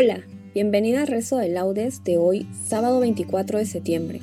Hola, bienvenida al rezo de laudes de hoy, sábado 24 de septiembre.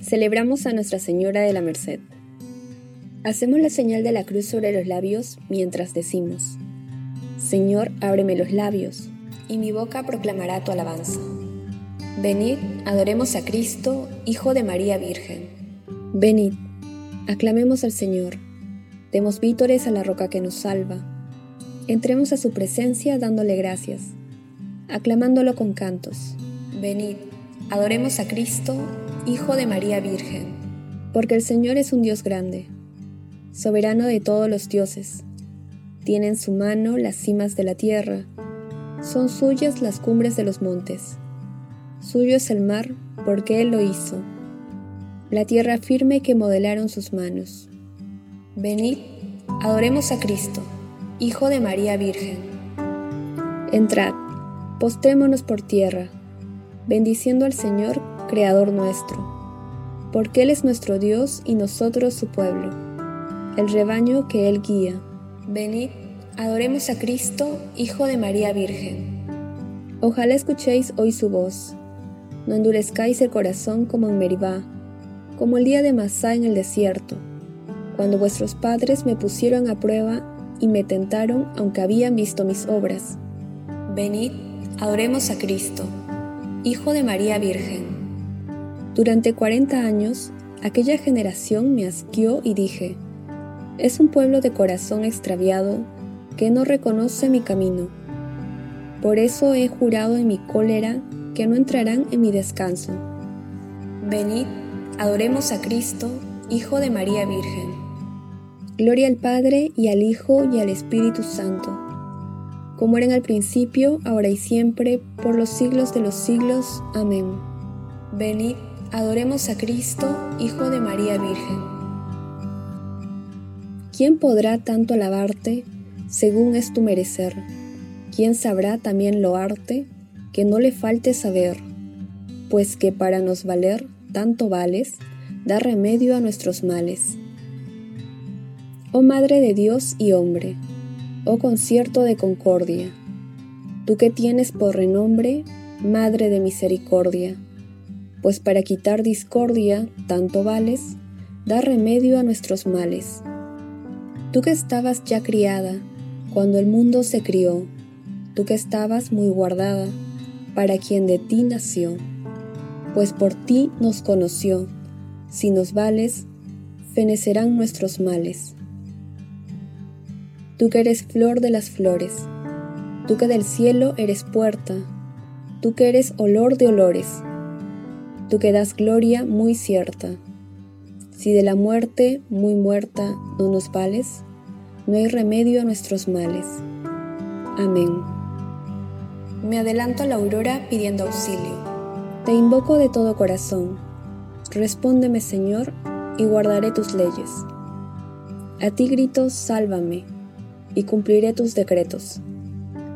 Celebramos a Nuestra Señora de la Merced. Hacemos la señal de la cruz sobre los labios mientras decimos, Señor, ábreme los labios, y mi boca proclamará tu alabanza. Venid, adoremos a Cristo, Hijo de María Virgen. Venid, aclamemos al Señor, demos vítores a la roca que nos salva, entremos a su presencia dándole gracias aclamándolo con cantos. Venid, adoremos a Cristo, Hijo de María Virgen, porque el Señor es un Dios grande, soberano de todos los dioses. Tiene en su mano las cimas de la tierra, son suyas las cumbres de los montes. Suyo es el mar, porque Él lo hizo, la tierra firme que modelaron sus manos. Venid, adoremos a Cristo, Hijo de María Virgen. Entrad Postrémonos por tierra, bendiciendo al Señor, Creador nuestro, porque Él es nuestro Dios y nosotros su pueblo, el rebaño que Él guía. Venid, adoremos a Cristo, Hijo de María Virgen. Ojalá escuchéis hoy su voz, no endurezcáis el corazón como en Meribá, como el día de Masá en el desierto, cuando vuestros padres me pusieron a prueba y me tentaron aunque habían visto mis obras. Venid, Adoremos a Cristo, Hijo de María Virgen. Durante 40 años, aquella generación me asqueó y dije, es un pueblo de corazón extraviado que no reconoce mi camino. Por eso he jurado en mi cólera que no entrarán en mi descanso. Venid, adoremos a Cristo, Hijo de María Virgen. Gloria al Padre y al Hijo y al Espíritu Santo como era en el principio, ahora y siempre, por los siglos de los siglos. Amén. Venid, adoremos a Cristo, Hijo de María Virgen. ¿Quién podrá tanto alabarte según es tu merecer? ¿Quién sabrá también loarte que no le falte saber? Pues que para nos valer tanto vales, da remedio a nuestros males. Oh Madre de Dios y hombre, oh concierto de concordia, tú que tienes por renombre Madre de Misericordia, pues para quitar discordia tanto vales, da remedio a nuestros males. Tú que estabas ya criada cuando el mundo se crió, tú que estabas muy guardada para quien de ti nació, pues por ti nos conoció, si nos vales, fenecerán nuestros males tú que eres flor de las flores, tú que del cielo eres puerta, tú que eres olor de olores, tú que das gloria muy cierta. Si de la muerte muy muerta no nos vales, no hay remedio a nuestros males. Amén. Me adelanto a la aurora pidiendo auxilio. Te invoco de todo corazón. Respóndeme, Señor, y guardaré tus leyes. A ti grito, sálvame y cumpliré tus decretos.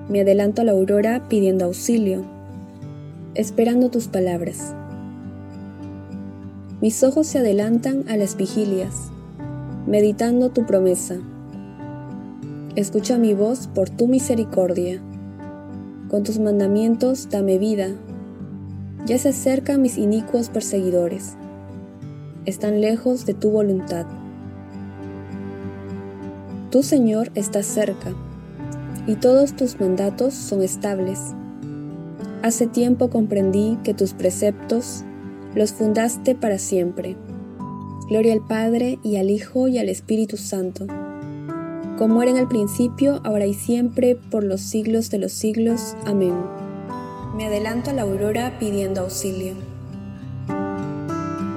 Me adelanto a la aurora pidiendo auxilio. esperando tus palabras. Mis ojos se adelantan a las vigilias, meditando tu promesa. Escucha mi voz por tu misericordia. Con tus mandamientos dame vida. Ya se acercan mis inicuos perseguidores. Están lejos de tu voluntad. Tu Señor está cerca, y todos tus mandatos son estables. Hace tiempo comprendí que tus preceptos los fundaste para siempre. Gloria al Padre y al Hijo y al Espíritu Santo, como era en el principio, ahora y siempre, por los siglos de los siglos. Amén. Me adelanto a la aurora pidiendo auxilio.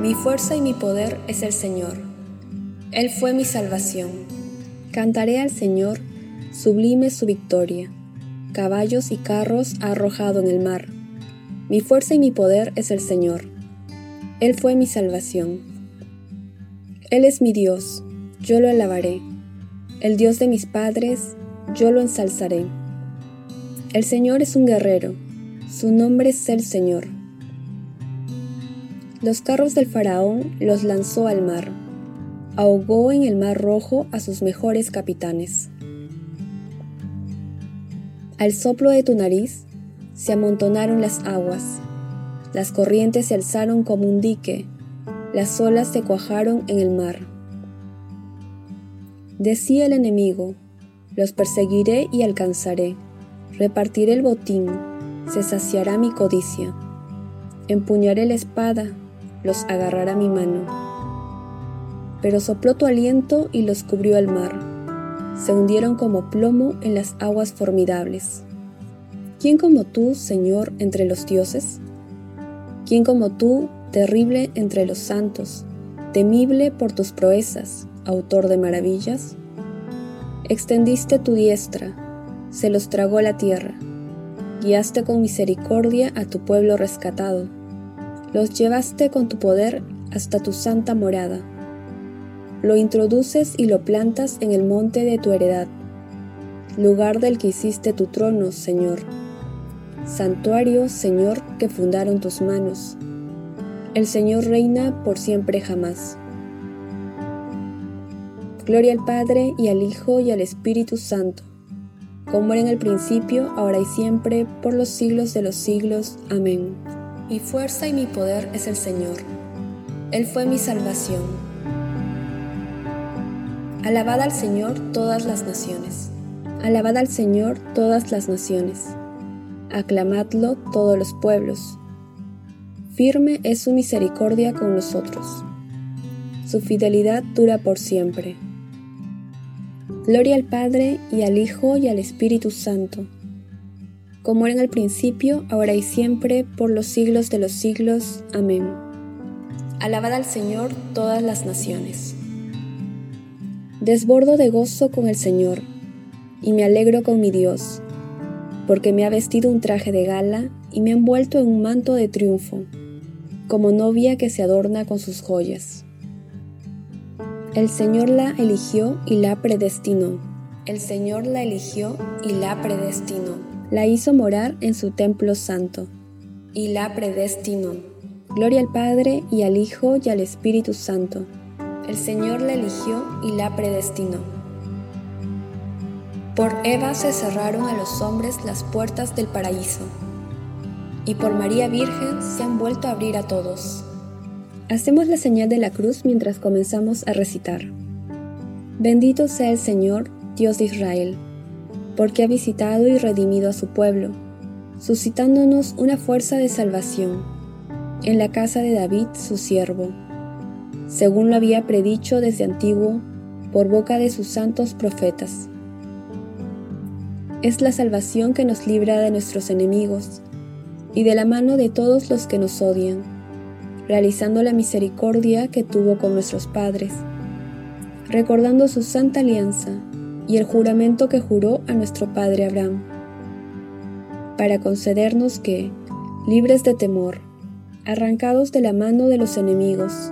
Mi fuerza y mi poder es el Señor. Él fue mi salvación. Cantaré al Señor, sublime su victoria. Caballos y carros ha arrojado en el mar. Mi fuerza y mi poder es el Señor. Él fue mi salvación. Él es mi Dios, yo lo alabaré. El Dios de mis padres, yo lo ensalzaré. El Señor es un guerrero, su nombre es el Señor. Los carros del faraón los lanzó al mar, ahogó en el mar rojo a sus mejores capitanes. Al soplo de tu nariz se amontonaron las aguas, las corrientes se alzaron como un dique, las olas se cuajaron en el mar. Decía el enemigo, los perseguiré y alcanzaré, repartiré el botín, se saciará mi codicia, empuñaré la espada, los agarrará mi mano. Pero sopló tu aliento y los cubrió el mar, se hundieron como plomo en las aguas formidables. ¿Quién como tú, Señor, entre los dioses? ¿Quién como tú, terrible entre los santos, temible por tus proezas, autor de maravillas? Extendiste tu diestra, se los tragó la tierra, guiaste con misericordia a tu pueblo rescatado, los llevaste con tu poder hasta tu santa morada, lo introduces y lo plantas en el monte de tu heredad, lugar del que hiciste tu trono, Señor Santuario, Señor, que fundaron tus manos. El Señor reina por siempre jamás. Gloria al Padre y al Hijo y al Espíritu Santo, como era en el principio, ahora y siempre, por los siglos de los siglos. Amén. Mi fuerza y mi poder es el Señor. Él fue mi salvación. Alabad al Señor todas las naciones. Alabad al Señor todas las naciones aclamadlo todos los pueblos. Firme es su misericordia con nosotros. Su fidelidad dura por siempre. Gloria al Padre y al Hijo y al Espíritu Santo, como era en el principio, ahora y siempre, por los siglos de los siglos. Amén. Alabad al Señor todas las naciones. Desbordo de gozo con el Señor, y me alegro con mi Dios porque me ha vestido un traje de gala y me ha envuelto en un manto de triunfo, como novia que se adorna con sus joyas. El Señor la eligió y la predestinó. El Señor la eligió y la predestinó. La hizo morar en su templo santo y la predestinó. Gloria al Padre y al Hijo y al Espíritu Santo. El Señor la eligió y la predestinó. Por Eva se cerraron a los hombres las puertas del paraíso, y por María Virgen se han vuelto a abrir a todos. Hacemos la señal de la cruz mientras comenzamos a recitar. Bendito sea el Señor, Dios de Israel, porque ha visitado y redimido a su pueblo, suscitándonos una fuerza de salvación en la casa de David, su siervo, según lo había predicho desde antiguo por boca de sus santos profetas. Es la salvación que nos libra de nuestros enemigos y de la mano de todos los que nos odian, realizando la misericordia que tuvo con nuestros padres, recordando su santa alianza y el juramento que juró a nuestro padre Abraham, para concedernos que, libres de temor, arrancados de la mano de los enemigos,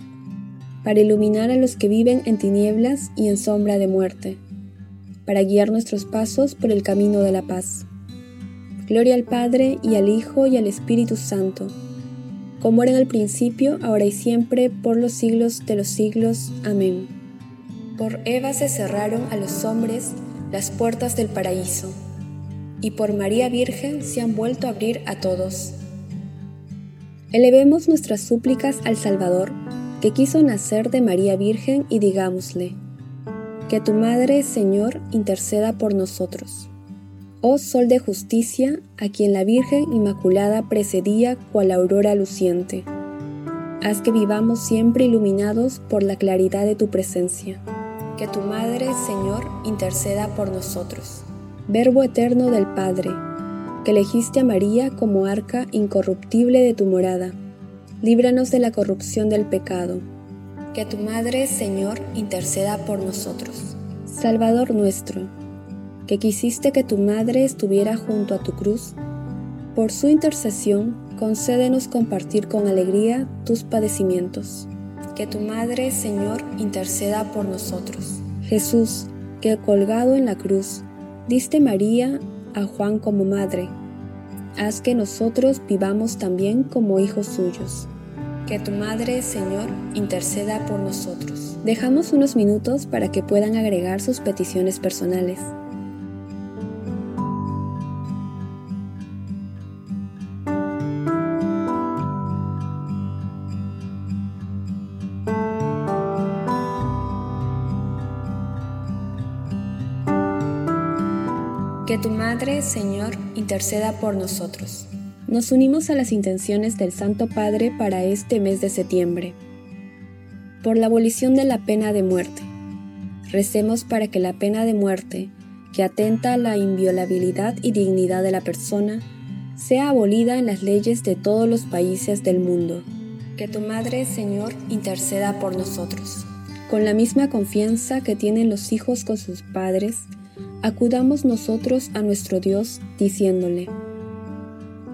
para iluminar a los que viven en tinieblas y en sombra de muerte, para guiar nuestros pasos por el camino de la paz. Gloria al Padre y al Hijo y al Espíritu Santo como era en el principio, ahora y siempre, por los siglos de los siglos. Amén. Por Eva se cerraron a los hombres las puertas del paraíso, y por María Virgen se han vuelto a abrir a todos. Elevemos nuestras súplicas al Salvador, que quiso nacer de María Virgen, y digámosle, que tu Madre, Señor, interceda por nosotros. Oh Sol de justicia, a quien la Virgen Inmaculada precedía cual aurora luciente, haz que vivamos siempre iluminados por la claridad de tu presencia. Que tu Madre, Señor, interceda por nosotros. Verbo eterno del Padre, que elegiste a María como arca incorruptible de tu morada, líbranos de la corrupción del pecado. Que tu Madre, Señor, interceda por nosotros. Salvador nuestro, que quisiste que tu madre estuviera junto a tu cruz, por su intercesión concédenos compartir con alegría tus padecimientos. Que tu madre, Señor, interceda por nosotros. Jesús, que colgado en la cruz, diste María a Juan como madre, haz que nosotros vivamos también como hijos suyos. Que tu Madre, Señor, interceda por nosotros. Dejamos unos minutos para que puedan agregar sus peticiones personales. Que tu Madre, Señor, interceda por nosotros. Nos unimos a las intenciones del Santo Padre para este mes de septiembre. Por la abolición de la pena de muerte. Recemos para que la pena de muerte, que atenta a la inviolabilidad y dignidad de la persona, sea abolida en las leyes de todos los países del mundo. Que tu Madre, Señor, interceda por nosotros. Con la misma confianza que tienen los hijos con sus padres, acudamos nosotros a nuestro Dios diciéndole,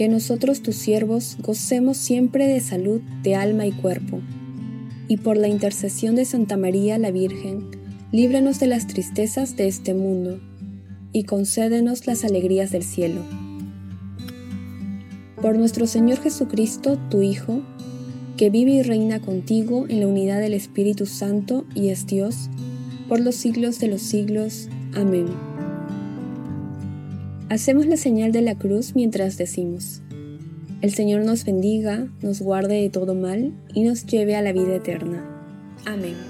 que nosotros tus siervos gocemos siempre de salud de alma y cuerpo, y por la intercesión de Santa María la Virgen, líbranos de las tristezas de este mundo, y concédenos las alegrías del cielo. Por nuestro Señor Jesucristo, tu Hijo, que vive y reina contigo en la unidad del Espíritu Santo y es Dios, por los siglos de los siglos. Amén. Hacemos la señal de la cruz mientras decimos, el Señor nos bendiga, nos guarde de todo mal y nos lleve a la vida eterna. Amén.